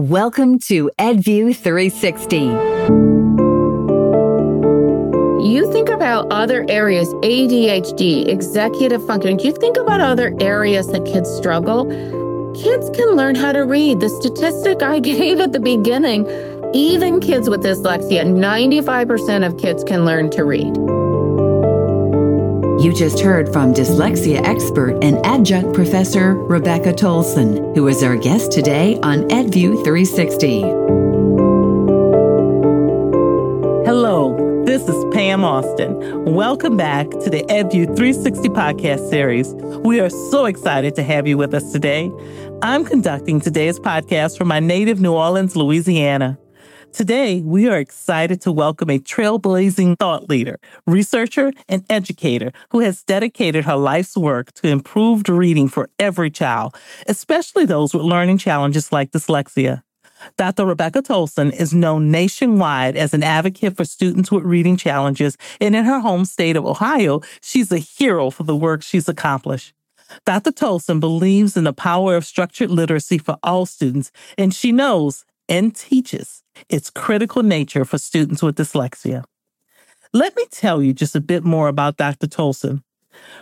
Welcome to EdView 360. You think about other areas, ADHD, executive function. You think about other areas that kids struggle. Kids can learn how to read. The statistic I gave at the beginning, even kids with dyslexia, 95% of kids can learn to read. You just heard from dyslexia expert and adjunct professor Rebecca Tolson, who is our guest today on EdView 360. Hello, this is Pam Austin. Welcome back to the EdView 360 podcast series. We are so excited to have you with us today. I'm conducting today's podcast from my native New Orleans, Louisiana. Today, we are excited to welcome a trailblazing thought leader, researcher, and educator who has dedicated her life's work to improved reading for every child, especially those with learning challenges like dyslexia. Dr. Rebecca Tolson is known nationwide as an advocate for students with reading challenges, and in her home state of Ohio, she's a hero for the work she's accomplished. Dr. Tolson believes in the power of structured literacy for all students, and she knows and teaches its critical nature for students with dyslexia. Let me tell you just a bit more about Dr. Tolson.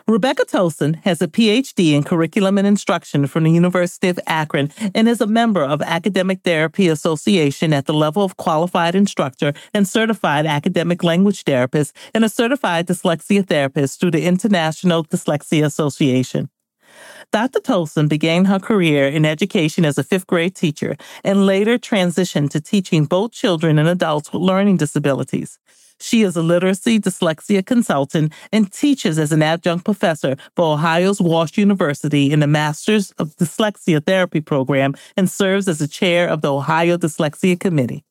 Rebecca Tolson has a PhD in curriculum and instruction from the University of Akron and is a member of Academic Therapy Association at the level of qualified instructor and certified academic language therapist and a certified dyslexia therapist through the International Dyslexia Association. Dr. Tolson began her career in education as a fifth grade teacher and later transitioned to teaching both children and adults with learning disabilities. She is a literacy dyslexia consultant and teaches as an adjunct professor for Ohio's Walsh University in the Masters of Dyslexia Therapy program and serves as the chair of the Ohio Dyslexia Committee.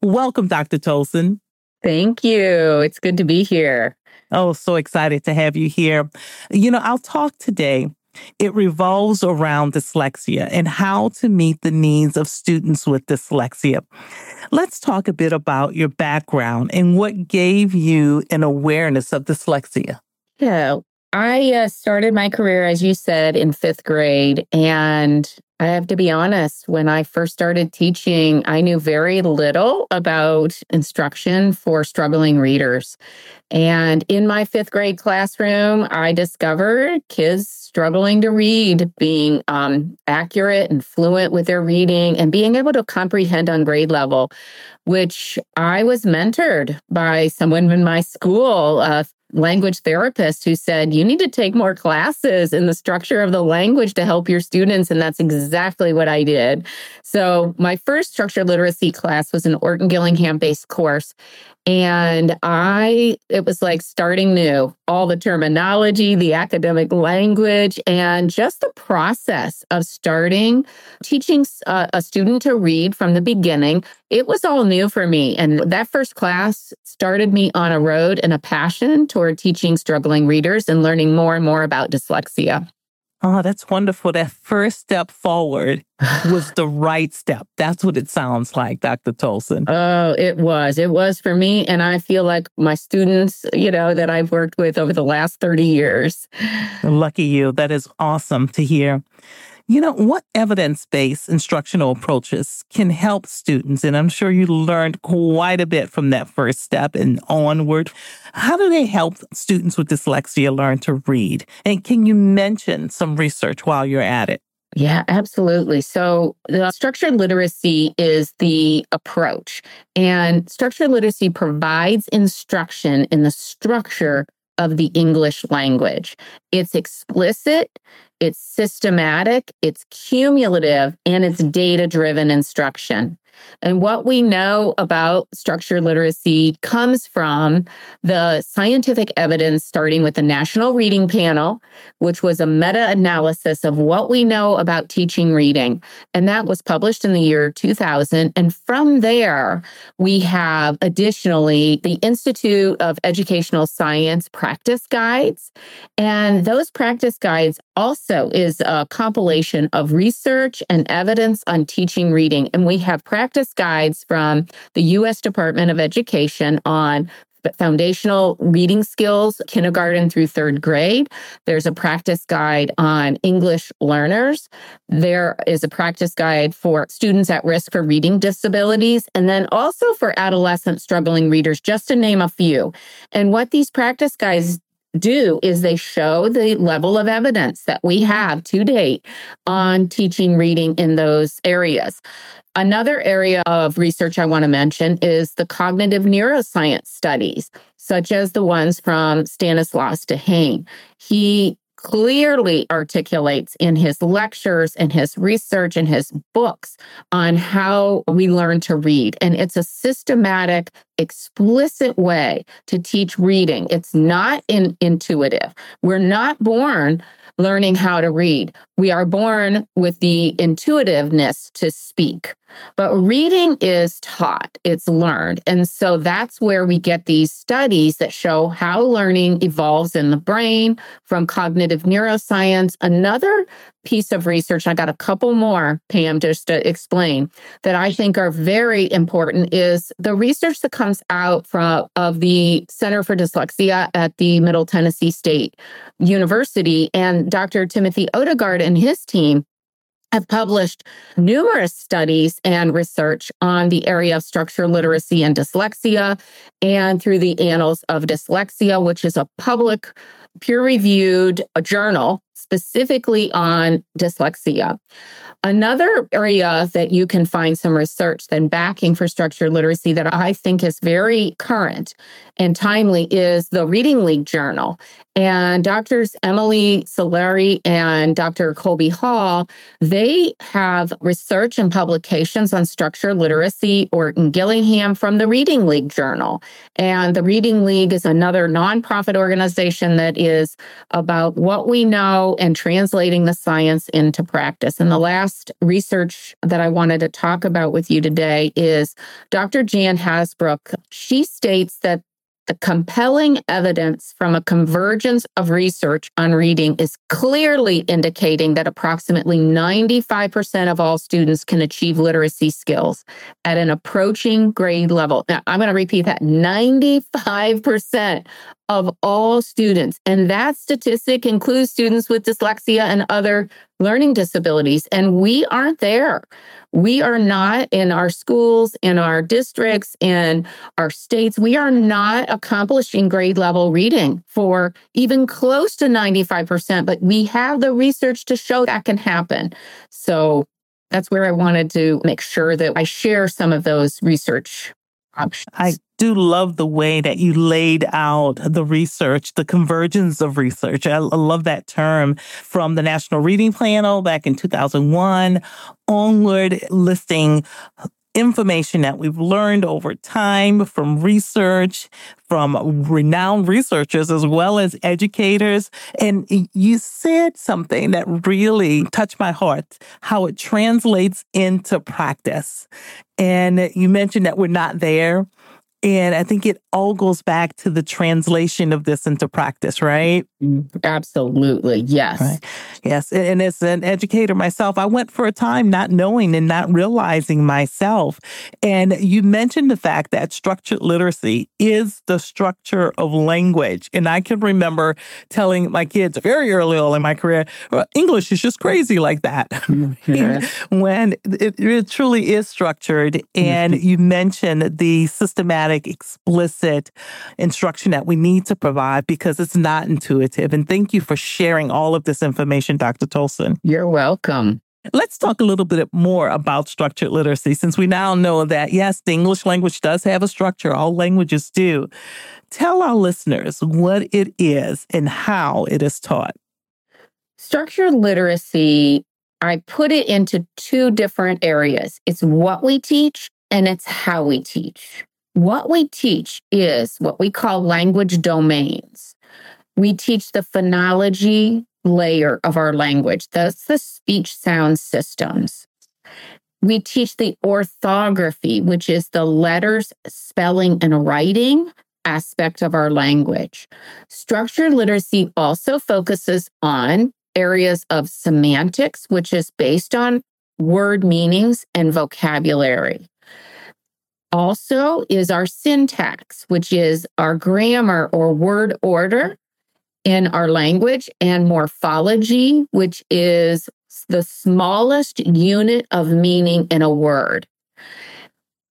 Welcome, Dr. Tolson. Thank you. It's good to be here. Oh, so excited to have you here. You know, I'll talk today it revolves around dyslexia and how to meet the needs of students with dyslexia. Let's talk a bit about your background and what gave you an awareness of dyslexia. Yeah, I uh, started my career, as you said, in fifth grade. And I have to be honest, when I first started teaching, I knew very little about instruction for struggling readers. And in my fifth grade classroom, I discovered kids struggling to read, being um, accurate and fluent with their reading, and being able to comprehend on grade level, which I was mentored by someone in my school, a language therapist, who said, You need to take more classes in the structure of the language to help your students. And that's exactly what I did. So, my first structured literacy class was an Orton Gillingham based course. And I, it was like starting new, all the terminology, the academic language, and just the process of starting teaching a, uh, a student to read from the beginning. It was all new for me. And that first class started me on a road and a passion toward teaching struggling readers and learning more and more about dyslexia. Oh, that's wonderful. That first step forward was the right step. That's what it sounds like, Dr. Tolson. Oh, it was. It was for me. And I feel like my students, you know, that I've worked with over the last 30 years. Lucky you. That is awesome to hear. You know, what evidence based instructional approaches can help students? And I'm sure you learned quite a bit from that first step and onward. How do they help students with dyslexia learn to read? And can you mention some research while you're at it? Yeah, absolutely. So, the structured literacy is the approach, and structured literacy provides instruction in the structure of the English language. It's explicit, it's systematic, it's cumulative, and it's data driven instruction. And what we know about structured literacy comes from the scientific evidence, starting with the National Reading Panel, which was a meta analysis of what we know about teaching reading. And that was published in the year 2000. And from there, we have additionally the Institute of Educational Science practice guides. And those practice guides also is a compilation of research and evidence on teaching reading. And we have practice guides from the U.S. Department of Education on foundational reading skills, kindergarten through third grade. There's a practice guide on English learners. There is a practice guide for students at risk for reading disabilities, and then also for adolescent struggling readers, just to name a few. And what these practice guides do is they show the level of evidence that we have to date on teaching reading in those areas. Another area of research I want to mention is the cognitive neuroscience studies, such as the ones from Stanislas Dehaene. He clearly articulates in his lectures and his research and his books on how we learn to read. And it's a systematic, explicit way to teach reading. It's not in, intuitive. We're not born learning how to read. We are born with the intuitiveness to speak. But reading is taught, it's learned. And so that's where we get these studies that show how learning evolves in the brain from cognitive neuroscience. Another piece of research, I got a couple more, Pam, just to explain, that I think are very important is the research that comes out from of the Center for Dyslexia at the Middle Tennessee State University and Dr. Timothy Odegard and his team have published numerous studies and research on the area of structure literacy and dyslexia and through the Annals of Dyslexia, which is a public peer reviewed uh, journal specifically on dyslexia. Another area that you can find some research then backing for structured literacy that I think is very current and timely is the Reading League Journal. And doctors Emily Solari and Dr. Colby Hall, they have research and publications on structured literacy Orton Gillingham from the Reading League Journal. And the Reading League is another nonprofit organization that is about what we know and translating the science into practice. And the last research that I wanted to talk about with you today is Dr. Jan Hasbrouck. She states that the compelling evidence from a convergence of research on reading is clearly indicating that approximately 95% of all students can achieve literacy skills at an approaching grade level. Now, I'm going to repeat that 95% of all students. And that statistic includes students with dyslexia and other learning disabilities. And we aren't there. We are not in our schools, in our districts, in our states. We are not accomplishing grade level reading for even close to 95%, but we have the research to show that can happen. So that's where I wanted to make sure that I share some of those research options. I do love the way that you laid out the research, the convergence of research. I, love that term from the National Reading Panel back in 2001 onward, listing information that we've learned over time from research, from renowned researchers as well as educators. And you said something that really touched my heart, how it translates into practice. And you mentioned that we're not there. And I think it all goes back to the translation of this into practice, right? Mm, absolutely. Yes. Right. Yes. And as an educator myself, I went for a time not knowing and not realizing myself. And you mentioned the fact that structured literacy is the structure of language. And I can remember telling my kids very early on in my career, well, English is just crazy like that. Mm-hmm. when it, it, truly is structured. And mm-hmm. you mentioned the systematic explicit instruction that we need to provide because it's not intuitive. And thank you for sharing all of this information, Dr. Tolson. You're welcome. Let's talk a little bit more about structured literacy since we now know that, yes, the English language does have a structure, all languages do. Tell our listeners what it is and how it is taught. Structured literacy, I put it into two different areas it's what we teach and it's how we teach. What we teach is what we call language domains. We teach the phonology layer of our language. That's the speech sound systems. We teach the orthography, which is the letters, spelling, and writing aspect of our language. Structured literacy also focuses on areas of semantics, which is based on word meanings and vocabulary. Also, is our syntax, which is our grammar or word order in our language, and morphology, which is the smallest unit of meaning in a word.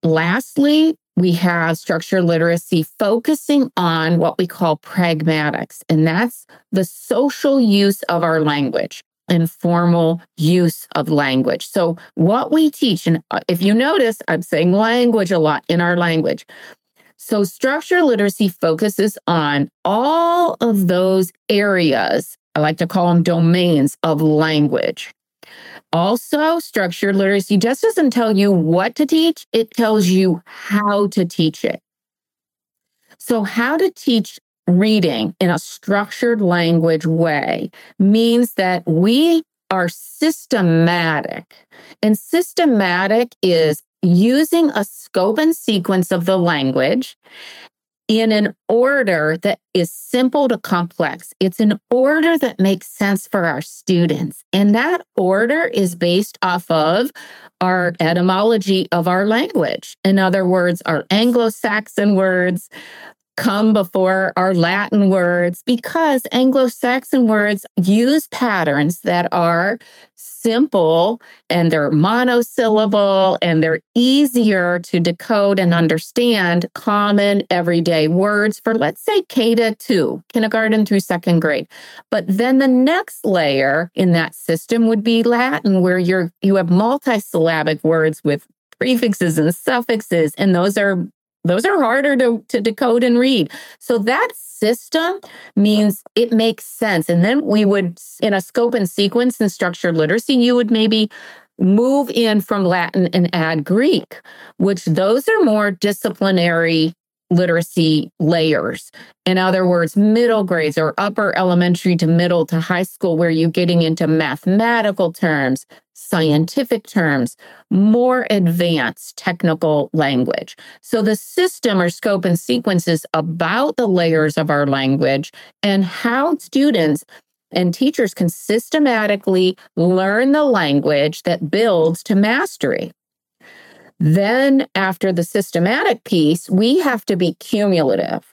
Lastly, we have structure literacy focusing on what we call pragmatics, and that's the social use of our language informal use of language. So, what we teach, and uh, if you notice, I'm saying language a lot in our language. So, structure literacy focuses on all of those areas. I like to call them domains of language. Also, structured literacy just doesn't tell you what to teach, it tells you how to teach it. So, how to teach reading in a structured language way means that we are systematic. And systematic is using a scope and sequence of the language in an order that is simple to complex. It's an order that makes sense for our students. And that order is based off of our etymology of our language. In other words, our Anglo Saxon words, come before our Latin words because Anglo Saxon words use patterns that are simple and they're monosyllable and they're easier to decode and understand common everyday words for, let's say, K to 2, kindergarten through second grade. But then the next layer in that system would be Latin, where you're you have multisyllabic words with prefixes and suffixes, and those are those are harder to, to decode and read. So that system means it makes sense. And then we would, in a scope and sequence and structured literacy, you would maybe move in from Latin and add Greek, which those are more disciplinary literacy layers. In other words, middle grades or upper elementary to middle to high school, where you're getting into mathematical terms, scientific terms, more advanced technical language. So the system or scope and sequence is about the layers of our language and how students and teachers can systematically learn the language that builds to mastery. Then, after the systematic piece, we have to be cumulative.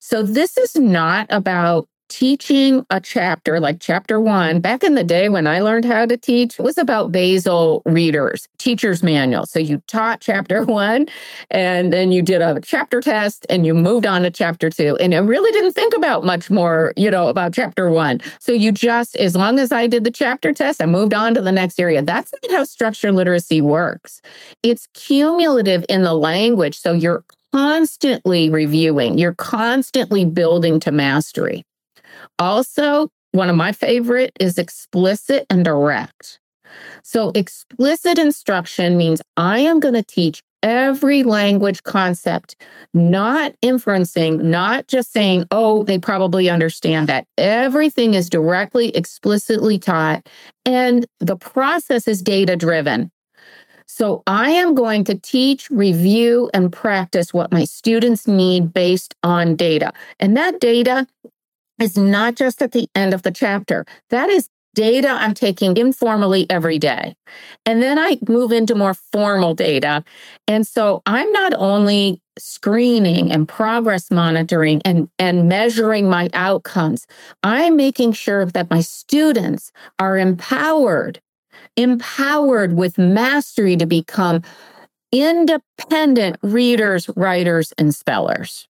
So, this is not about teaching a chapter like chapter one, back in the day when I learned how to teach, was about basal readers, teacher's manual. So you taught chapter one and then you did a chapter test and you moved on to chapter two. And I really didn't think about much more, you know, about chapter one. So you just, as long as I did the chapter test, I moved on to the next area. That's not how structured literacy works. It's cumulative in the language. So you're constantly reviewing, you're constantly building to mastery. Also, one of my favorite is explicit and direct. So, explicit instruction means I am going to teach every language concept, not inferencing, not just saying, oh, they probably understand that. Everything is directly, explicitly taught, and the process is data driven. So I am going to teach, review, and practice what my students need based on data. And that data is not just at the end of the chapter. That is data I'm taking informally every day. And then I move into more formal data. And so I'm not only screening and progress monitoring and, and measuring my outcomes, I'm making sure that my students are empowered, empowered with mastery to become independent readers, writers, and spellers.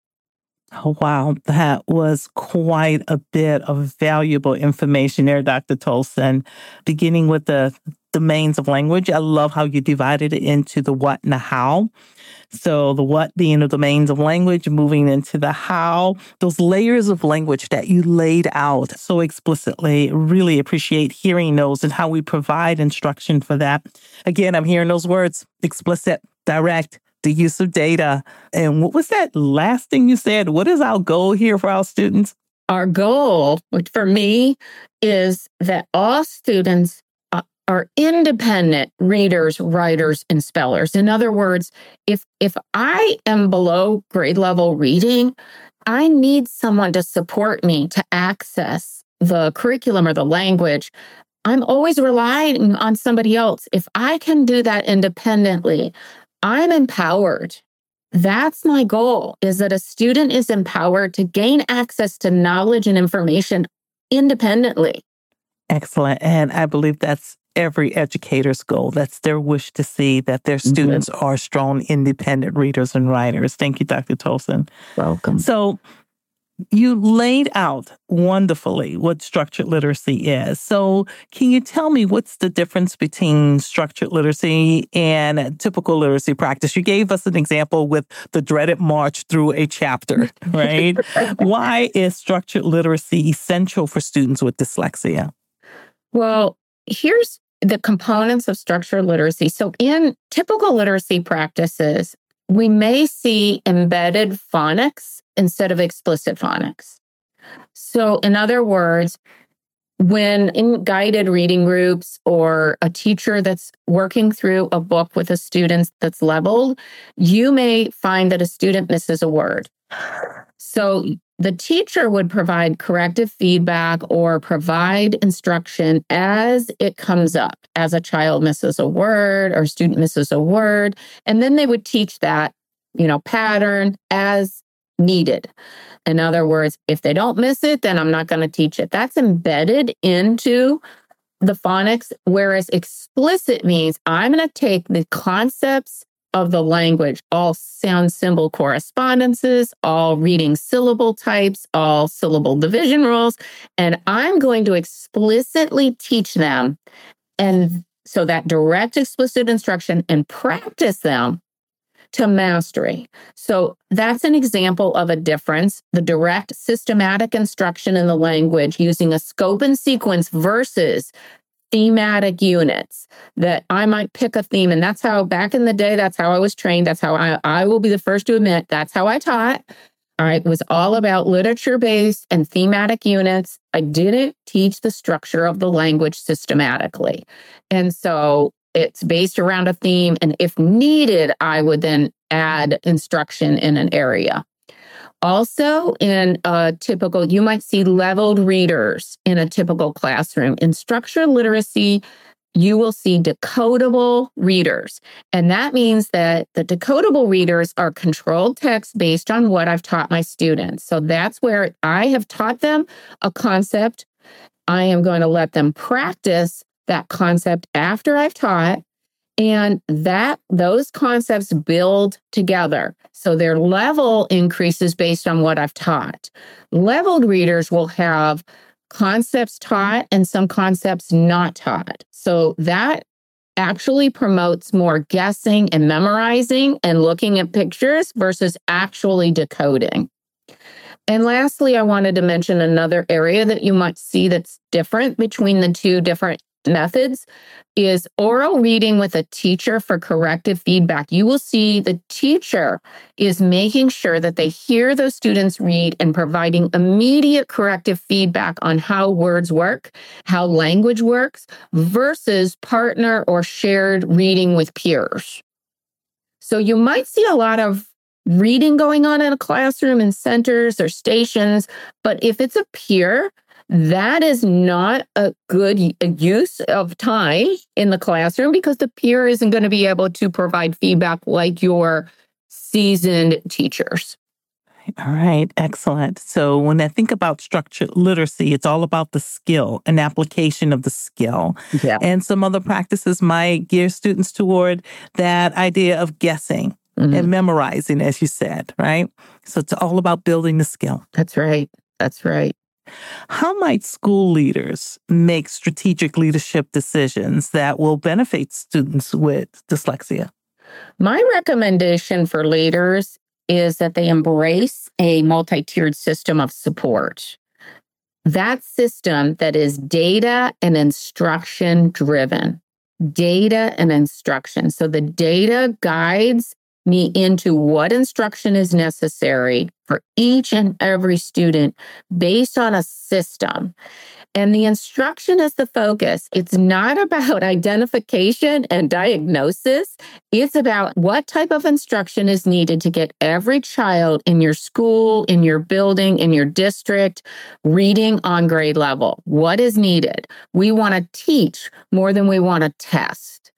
Wow. That was quite a bit of valuable information there, Dr. Tolson. Beginning with the domains of language, I love how you divided it into the what and the how. So, the what being the domains of language, moving into the how, those layers of language that you laid out so explicitly. Really appreciate hearing those and how we provide instruction for that. Again, I'm hearing those words explicit, direct, the use of data. And what was that last thing you said? What is our goal here for our students? Our goal for me is that all students uh, are independent readers, writers, and spellers. In other words, if if I am below grade level reading, I need someone to support me to access the curriculum or the language. I'm always relying on somebody else. If I can do that independently, I'm empowered that's my goal is that a student is empowered to gain access to knowledge and information independently. Excellent. And I believe that's every educator's goal. That's their wish to see that their mm-hmm. students mm-hmm. are strong, independent readers and writers. Thank you, Dr. Tolson. Welcome. So, you laid out wonderfully what structured literacy is. So, can you tell me what's the difference between structured literacy and typical literacy practice? You gave us an example with the dreaded march through a chapter, right? Why is structured literacy essential for students with dyslexia? Well, here's the components of structured literacy. So, in typical literacy practices, we may see embedded phonics instead of explicit phonics. So, in other words, when in guided reading groups or a teacher that's working through a book with a student that's leveled, you may find that a student misses a word. So the teacher would provide corrective feedback or provide instruction as it comes up, as a child misses a word or student misses a word. And then they would teach that, you know, pattern as needed. In other words, if they don't miss it, then I'm not going to teach it. That's embedded into the phonics, whereas explicit means I'm going to take the concepts of the language, all sound symbol correspondences, all reading syllable types, all syllable division rules. And I'm going to explicitly teach them. And so that direct explicit instruction and practice them to mastery. So that's an example of a difference the direct systematic instruction in the language using a scope and sequence versus thematic units that I might pick a theme. And that's how back in the day, that's how I was trained. That's how I, I will be the first to admit that's how I taught. All right. Was all about literature based and thematic units. I didn't teach the structure of the language systematically. And so it's based around a theme. And if needed, I would then add instruction in an area. Also, in a typical, you might see leveled readers in a typical classroom. In structured literacy, you will see decodable readers. And that means that the decodable readers are controlled text based on what I've taught my students. So that's where I have taught them a concept. I am going to let them practice that concept after I've taught and that those concepts build together. So their level increases based on what I've taught. Leveled readers will have concepts taught and some concepts not taught. So that actually promotes more guessing and memorizing and looking at pictures versus actually decoding. And lastly, I wanted to mention another area that you might see that's different between the two different methods is oral reading with a teacher for corrective feedback. You will see the teacher is making sure that they hear those students read and providing immediate corrective feedback on how words work, how language works, versus partner or shared reading with peers. So you might see a lot of reading going on in a classroom in centers or stations, but if it's a peer, that is not a good use of time in the classroom because the peer isn't going to be able to provide feedback like your seasoned teachers. All right, excellent. So when I think about structured literacy, it's all about the skill and application of the skill. Yeah. And some other practices might gear students toward that idea of guessing mm-hmm. and memorizing, as you said, right? So it's all about building the skill. That's right. That's right. How might school leaders make strategic leadership decisions that will benefit students with dyslexia? My recommendation for leaders is that they embrace a multi tiered system of support. That system that is data and instruction driven. Data and instruction. So the data guides me into what instruction is necessary for each and every student based on a system. And the instruction is the focus. It's not about identification and diagnosis. It's about what type of instruction is needed to get every child in your school, in your building, in your district reading on grade level. What is needed? We want to teach more than we want to test.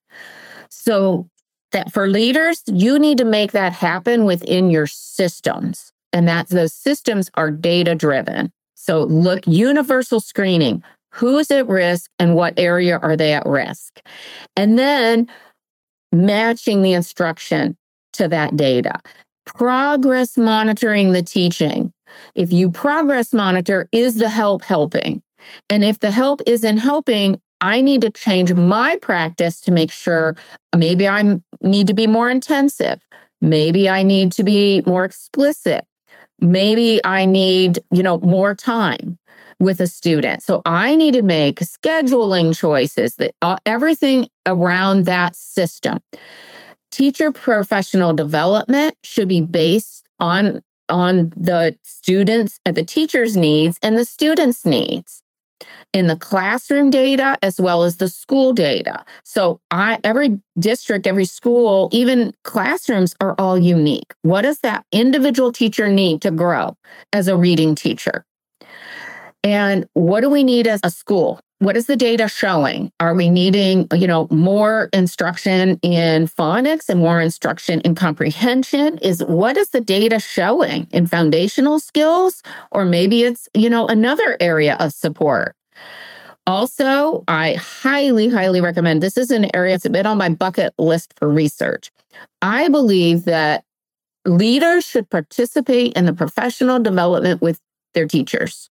So that for leaders, you need to make that happen within your systems. And that those systems are data driven. So look, universal screening. Who is at risk and what area are they at risk? And then matching the instruction to that data. Progress monitoring the teaching. If you progress monitor, is the help helping? And if the help isn't helping, I need to change my practice to make sure maybe I need to be more intensive. Maybe I need to be more explicit. Maybe I need, you know, more time with a student. So I need to make scheduling choices that uh, everything around that system. Teacher professional development should be based on on the students and the teacher's needs and the students' needs in the classroom data as well as the school data. So I every district, every school, even classrooms are all unique. What does that individual teacher need to grow as a reading teacher? And what do we need as a school? What is the data showing? Are we needing, you know, more instruction in phonics and more instruction in comprehension? Is what is the data showing in foundational skills? Or maybe it's, you know, another area of support. Also, I highly, highly recommend this is an area that's bit on my bucket list for research. I believe that leaders should participate in the professional development with their teachers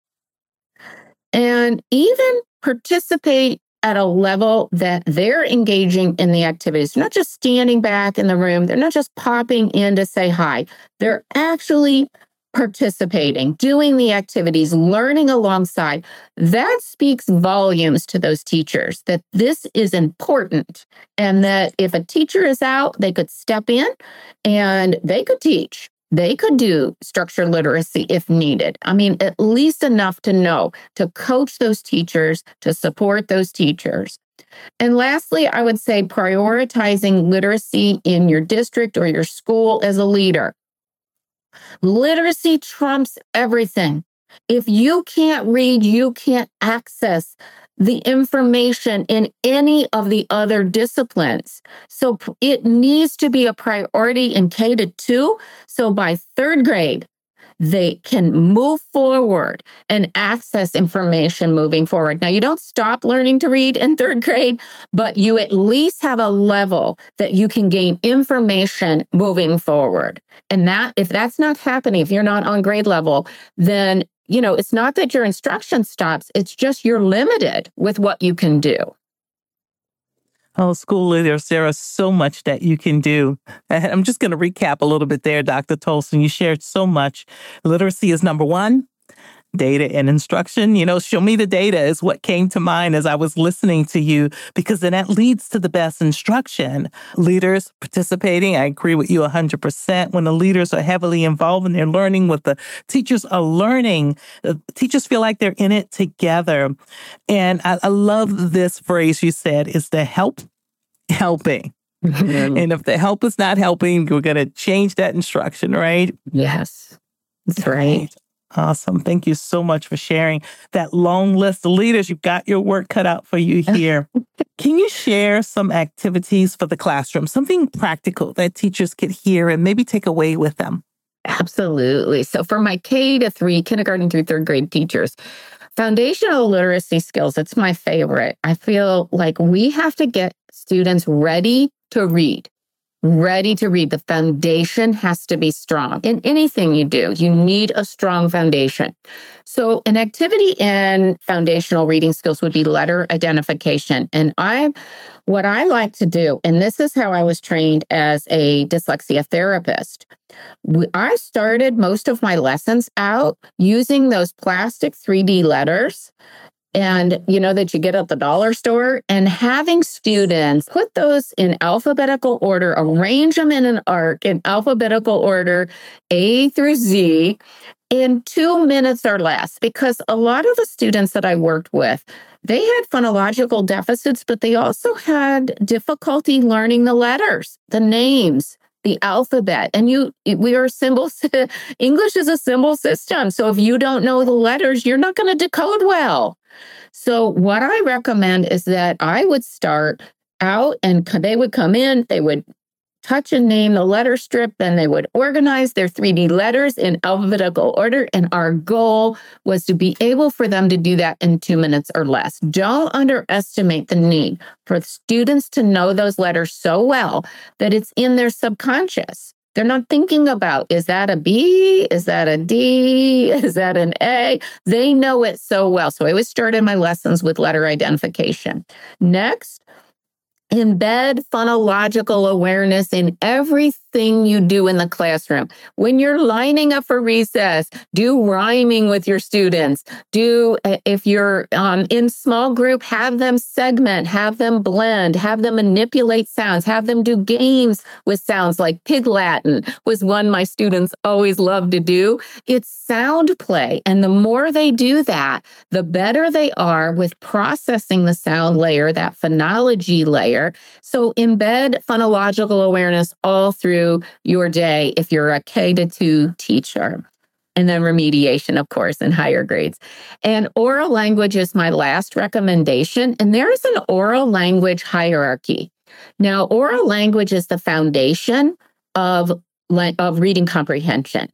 and even participate at a level that they're engaging in the activities, They're not just standing back in the room. They're not just popping in to say hi. They're actually participating, doing the activities, learning alongside. That speaks volumes to those teachers that this is important and that if a teacher is out, they could step in and they could teach they could do structured literacy if needed. I mean, at least enough to know to coach those teachers, to support those teachers. And lastly, I would say prioritizing literacy in your district or your school as a leader. Literacy trumps everything. If you can't read, you can't access the information in any of the other disciplines. So it needs to be a priority in K to two. So by third grade, they can move forward and access information moving forward. Now, you don't stop learning to read in third grade, but you at least have a level that you can gain information moving forward. And that, if that's not happening, if you're not on grade level, then you know, it's not that your instruction stops, it's just you're limited with what you can do. Oh, school leaders, there is so much that you can do. I'm just going to recap a little bit there, Dr. Tolson. You shared so much. Literacy is number one data and instruction. You know, show me the data is what came to mind as I was listening to you, because then that leads to the best instruction. Leaders participating, I agree with you 100%. When the leaders are heavily involved and they're learning what the teachers are learning, the teachers feel like they're in it together. And I, I love this phrase you said is the help helping. Mm-hmm. and if the help is not helping, we're going to change that instruction, right? Yes. That's right. Awesome. Thank you so much for sharing that long list of leaders. You've got your work cut out for you here. Can you share some activities for the classroom, something practical that teachers could hear and maybe take away with them? Absolutely. So, for my K to three, kindergarten through third grade teachers, foundational literacy skills, it's my favorite. I feel like we have to get students ready to read ready to read. The foundation has to be strong. In anything you do, you need a strong foundation. So, an activity in foundational reading skills would be letter identification. And I, what I like to do, and this is how I was trained as a dyslexia therapist. I started most of my lessons out using those plastic 3D letters and you know that you get at the dollar store? And having students put those in alphabetical order arrange them in an arc in alphabetical order a through z in two minutes or less. Because a lot of the students that i worked with they had phonological deficits but they also had difficulty learning the letters the names the alphabet. And you we are symbols english is a symbol system. So if you don't know the letters you're not going to decode well so, what I recommend is that I would start out and they would come in, they would touch and name the letter strip. Then they would organize their 3D letters in alphabetical order. And our goal was to be able for them to do that in two minutes or less. Don't underestimate the need for students to know those letters so well that it's in their subconscious. They're not thinking about, is that a B? Is that a D? Is that an A? They know it so well. So I always started my lessons with letter identification. Next, embed phonological awareness in everything you do in the classroom. When you're lining up for recess, do rhyming with your students. Do, uh, if you're um, in small group, have them segment, have them blend, have them manipulate sounds, have them do games with sounds like Pig Latin was one my students always loved to do. It's sound play. And the more they do that, the better they are with processing the sound layer, that phonology layer so embed phonological awareness all through your day if you're a K to 2 teacher. And then remediation, of course, in higher grades. And oral language is my last recommendation. And there's an oral language hierarchy. Now, oral language is the foundation of, of reading comprehension.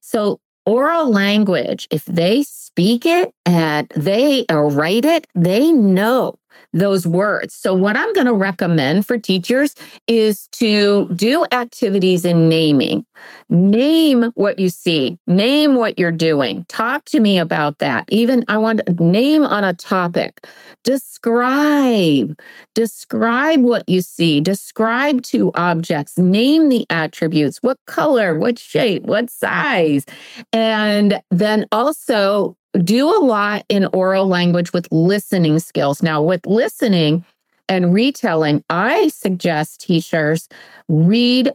So, oral language, if they speak it and they write it, they know those words. So, what I'm going to recommend for teachers is to do activities in naming. Name what you see, name what you're doing. Talk to me about that. Even I want to name on a topic. Describe, describe what you see, describe two objects, name the attributes, what color, what shape, what size. And then also do a lot in oral language with listening skills. Now, with listening and retelling, I suggest teachers read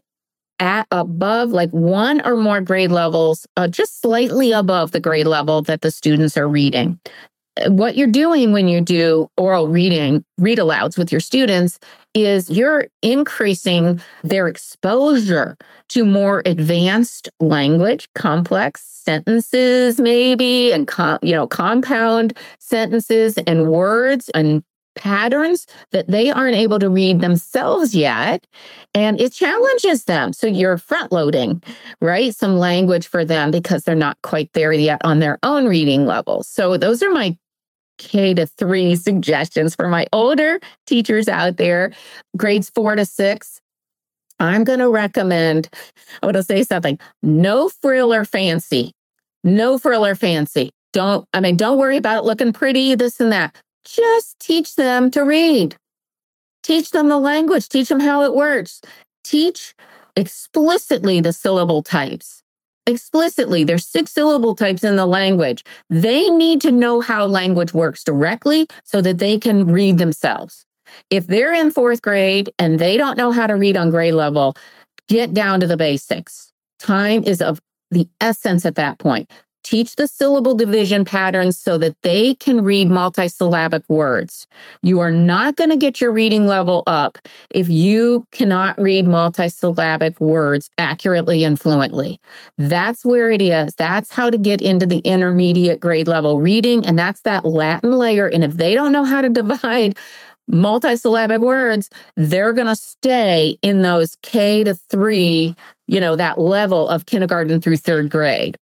at above like one or more grade levels, uh, just slightly above the grade level that the students are reading what you're doing when you do oral reading, read alouds with your students is you're increasing their exposure to more advanced language, complex sentences, maybe, and com- you know, compound sentences and words and patterns that they aren't able to read themselves yet. And it challenges them. So you're front loading, right? Some language for them because they're not quite there yet on their own reading level. So those are my K to three suggestions for my older teachers out there, grades four to six. I'm going to recommend, I want to say something no frill or fancy. No frill or fancy. Don't, I mean, don't worry about it looking pretty, this and that. Just teach them to read. Teach them the language, teach them how it works. Teach explicitly the syllable types explicitly. There's six syllable types in the language. They need to know how language works directly so that they can read themselves. If they're in fourth grade and they don't know how to read on grade level, get down to the basics. Time is of the essence at that point teach the syllable division patterns so that they can read multisyllabic words. You are not going to get your reading level up if you cannot read multisyllabic words accurately and fluently. That's where it is. That's how to get into the intermediate grade level reading. And that's that Latin layer. And if they don't know how to divide multisyllabic words, they're going to stay in those K to three you know, that level of kindergarten through third grade.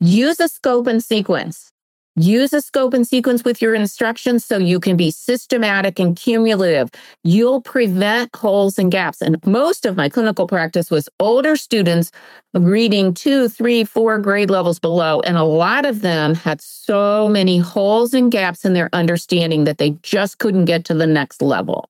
Use a scope and sequence. Use a scope and sequence with your instructions so you can be systematic and cumulative. You'll prevent holes and gaps. And most of my clinical practice was older students reading two, three, four grade levels below. And a lot of them had so many holes and gaps in their understanding that they just couldn't get to the next level.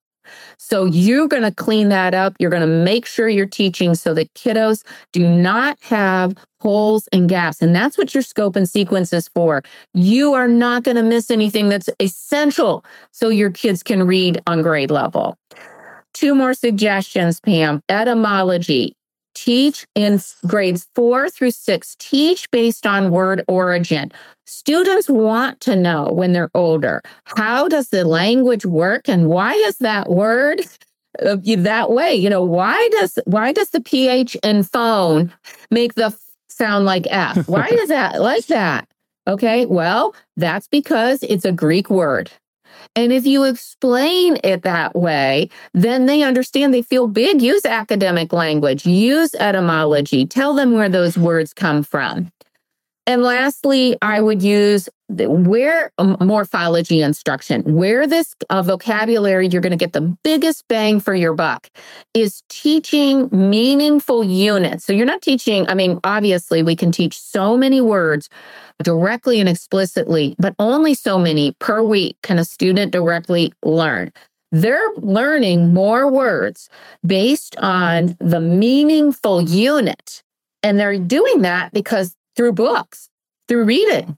So you're going to clean that up. You're going to make sure you're teaching so that kiddos do not have holes and gaps. And that's what your scope and sequence is for. You are not going to miss anything that's essential so your kids can read on grade level. Two more suggestions, Pam. Etymology. Teach in grades four through six, teach based on word origin. Students want to know when they're older how does the language work and why is that word uh, that way? You know, why does why does the ph in phone make the sound like f? Why is that like that? Okay, well, that's because it's a Greek word. And if you explain it that way, then they understand they feel big. Use academic language, use etymology, tell them where those words come from. And lastly, I would use the, where um, morphology instruction, where this uh, vocabulary you're going to get the biggest bang for your buck is teaching meaningful units. So you're not teaching, I mean, obviously, we can teach so many words directly and explicitly, but only so many per week can a student directly learn. They're learning more words based on the meaningful unit. And they're doing that because through books, through reading.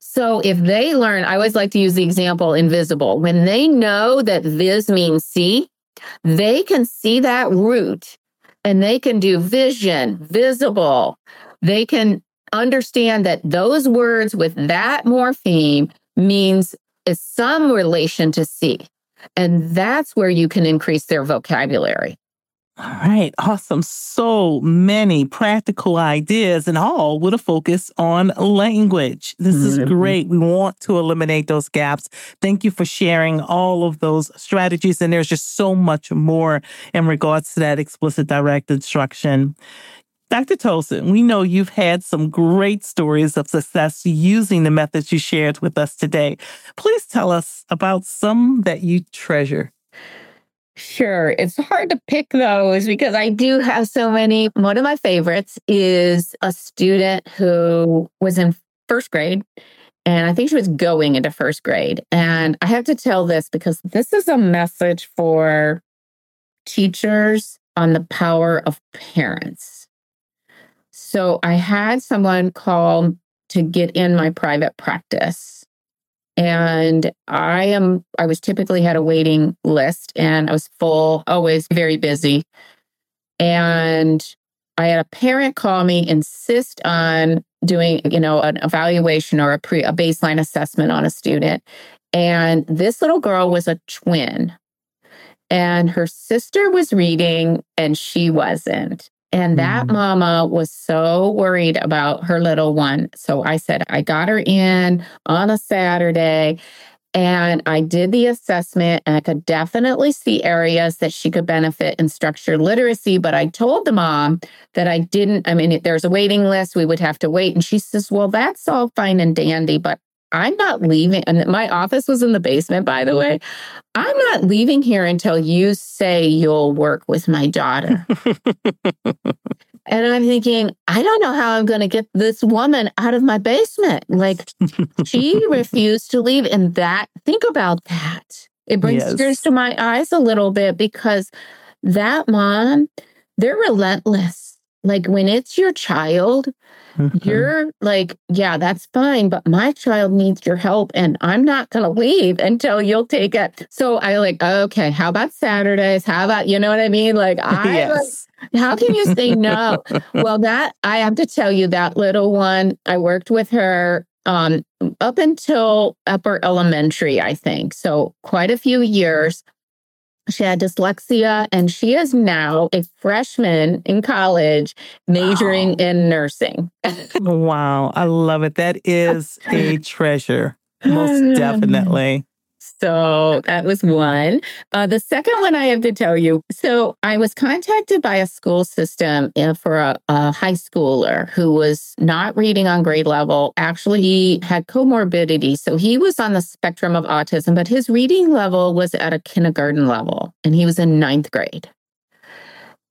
So if they learn, I always like to use the example invisible. When they know that vis means see, they can see that root and they can do vision, visible. They can understand that those words with that morpheme means is some relation to see. And that's where you can increase their vocabulary. All right, awesome. So many practical ideas and all with a focus on language. This is mm-hmm. great. We want to eliminate those gaps. Thank you for sharing all of those strategies. And there's just so much more in regards to that explicit direct instruction. Dr. Tolson, we know you've had some great stories of success using the methods you shared with us today. Please tell us about some that you treasure. Sure. It's hard to pick those because I do have so many. One of my favorites is a student who was in first grade and I think she was going into first grade. And I have to tell this because this is a message for teachers on the power of parents. So I had someone call to get in my private practice and I am, I was typically had a waiting list and I was full, always very busy. And I had a parent call me, insist on doing, you know, an evaluation or a pre a baseline assessment on a student. And this little girl was a twin. And her sister was reading and she wasn't. And that mm. mama was so worried about her little one. So I said, I got her in on a Saturday and I did the assessment and I could definitely see areas that she could benefit in structured literacy. But I told the mom that I didn't, I mean, there's a waiting list, we would have to wait. And she says, Well, that's all fine and dandy, but I'm not leaving. And my office was in the basement, by the way. I'm not leaving here until you say you'll work with my daughter. and I'm thinking, I don't know how I'm going to get this woman out of my basement. Like she refused to leave. And that, think about that. It brings yes. tears to my eyes a little bit because that mom, they're relentless. Like when it's your child, Mm-hmm. You're like, yeah, that's fine, but my child needs your help and I'm not going to leave until you'll take it. So I like, okay, how about Saturdays? How about, you know what I mean? Like, I, yes. like, how can you say no? well, that I have to tell you, that little one, I worked with her um, up until upper elementary, I think. So quite a few years. She had dyslexia and she is now a freshman in college majoring wow. in nursing. wow. I love it. That is a treasure. Most definitely. So that was one. Uh, the second one I have to tell you. So I was contacted by a school system uh, for a, a high schooler who was not reading on grade level. Actually, he had comorbidity. So he was on the spectrum of autism, but his reading level was at a kindergarten level and he was in ninth grade.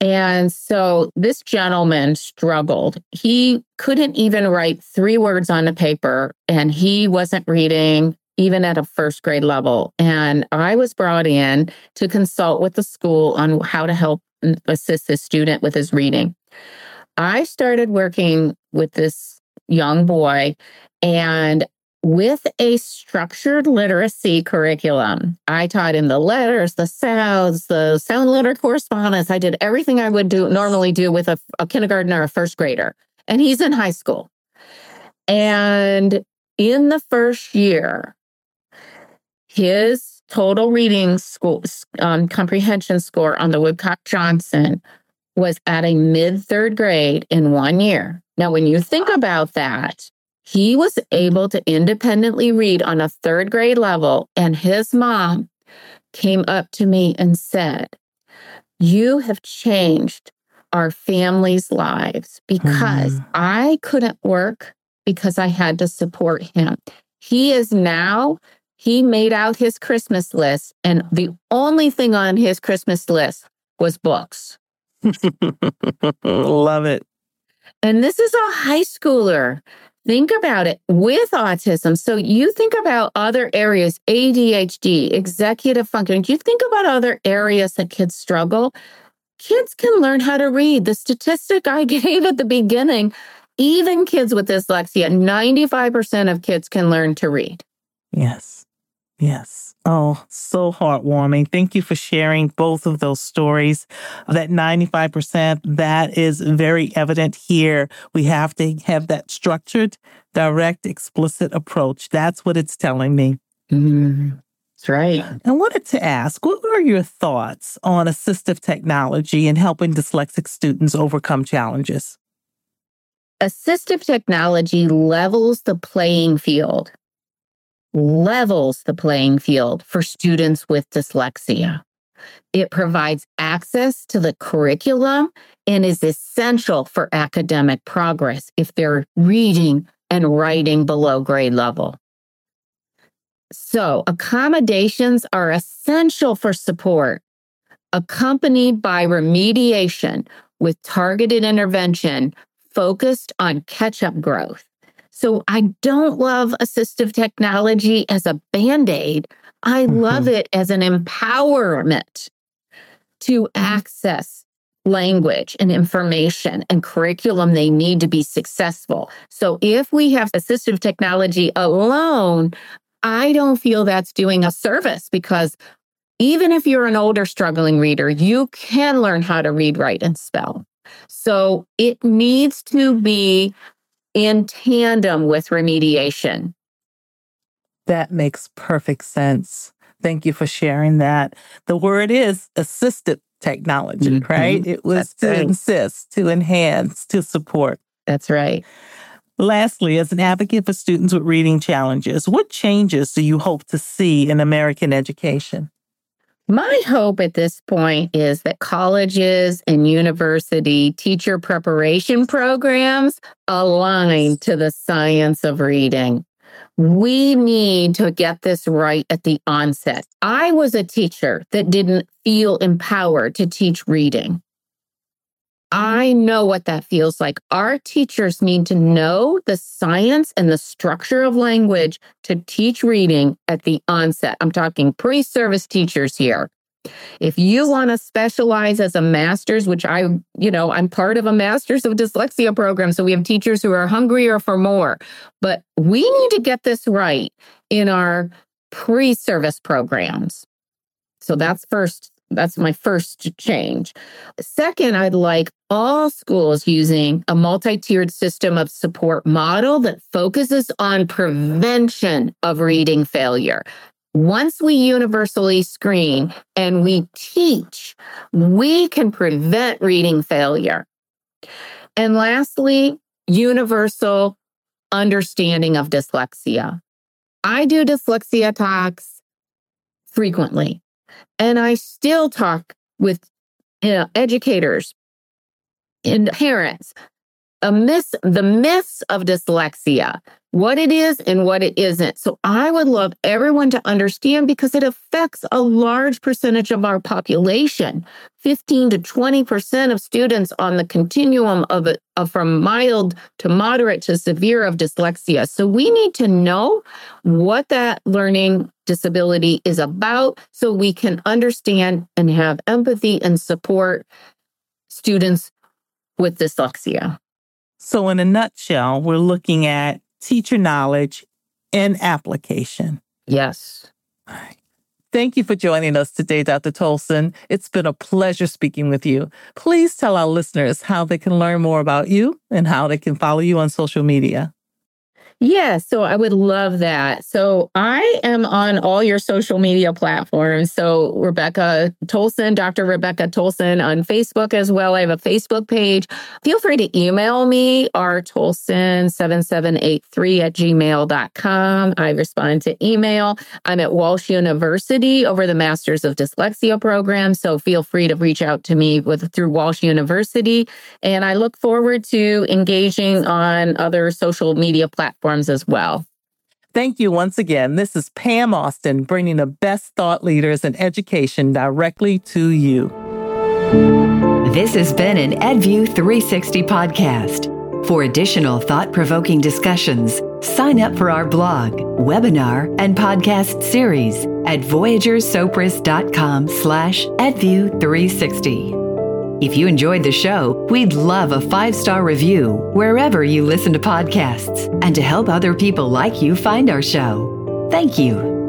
And so this gentleman struggled. He couldn't even write three words on the paper and he wasn't reading even at a first grade level. And I was brought in to consult with the school on how to help assist this student with his reading. I started working with this young boy and with a structured literacy curriculum. I taught him the letters, the sounds, the sound letter correspondence. I did everything I would do normally do with a, a kindergartner or a first grader. And he's in high school. And in the first year, his total reading school um, comprehension score on the Woodcock Johnson was at a mid third grade in one year. Now, when you think about that, He was able to independently read on a third grade level, and his mom came up to me and said, You have changed our family's lives because mm. I couldn't work because I had to support him. He is now, he made out his Christmas list, and the only thing on his Christmas list was books. Love it. And this is a high schooler. Think about it with autism. So you think about other areas, ADHD, executive function. You think about other areas that kids struggle. Kids can learn how to read. The statistic I gave at the beginning, even kids with dyslexia, 95% of kids can learn to read. Yes. Yes. Oh, so heartwarming. Thank you for sharing both of those stories. That 95%, that is very evident here. We have to have that structured, direct, explicit approach. That's what it's telling me. Mm, that's right. I wanted to ask, what are your thoughts on assistive technology and helping dyslexic students overcome challenges? Assistive technology levels the playing field levels the playing field for students with dyslexia. It provides access to the curriculum and is essential for academic progress if they're reading and writing below grade level. So, accommodations are essential for support, accompanied by remediation with targeted intervention focused on catch up growth. So I don't love assistive technology as a band aid. I mm-hmm. love it as an empowerment to access language and information and curriculum they need to be successful. So if we have assistive technology alone, I don't feel that's doing a service because even if you're an older struggling reader, you can learn how to read, write, and spell. So it needs to be in tandem with remediation. That makes perfect sense. Thank you for sharing that. The word is assistive technology, mm-hmm. right? It was That's to right. assist, to enhance, to support. That's right. Lastly, as an advocate for students with reading challenges, what changes do you hope to see in American education? My hope at this point is that colleges and university teacher preparation programs align to the science of reading. We need to get this right at the onset. I was a teacher that didn't feel empowered to teach reading. Mm-hmm. I know what that feels like. Our teachers need to know the science and the structure of language to teach reading at the onset. I'm talking pre service teachers here. If you want to specialize as a master's, which I, you know, I'm part of a master's of dyslexia program. So we have teachers who are hungrier for more, but we need to get this right in our pre service programs. So that's first that's my first change. Second, I'd like all schools using a multi tiered system of support model that focuses on prevention of reading failure. Once we universally screen and we teach, we can prevent reading failure. And lastly, universal understanding of dyslexia. I do dyslexia talks frequently. And I still talk with you know, educators and parents. A the myths of dyslexia, what it is and what it isn't. So I would love everyone to understand because it affects a large percentage of our population. 15 to 20% of students on the continuum of, of from mild to moderate to severe of dyslexia. So we need to know what that learning disability is about so we can understand and have empathy and support students with dyslexia. So, in a nutshell, we're looking at teacher knowledge and application. Yes. Thank you for joining us today, Dr. Tolson. It's been a pleasure speaking with you. Please tell our listeners how they can learn more about you and how they can follow you on social media. Yeah, so I would love that. So I am on all your social media platforms. So Rebecca Tolson, Dr. Rebecca Tolson on Facebook as well. I have a Facebook page. Feel free to email me, rtolson7783 at gmail.com. I respond to email. I'm at Walsh University over the Masters of Dyslexia program. So feel free to reach out to me with through Walsh University. And I look forward to engaging on other social media platforms platforms as well. Thank you once again. This is Pam Austin bringing the best thought leaders in education directly to you. This has been an EdView 360 podcast. For additional thought provoking discussions, sign up for our blog, webinar, and podcast series at voyagersopris.com slash edview360. If you enjoyed the show, we'd love a five star review wherever you listen to podcasts and to help other people like you find our show. Thank you.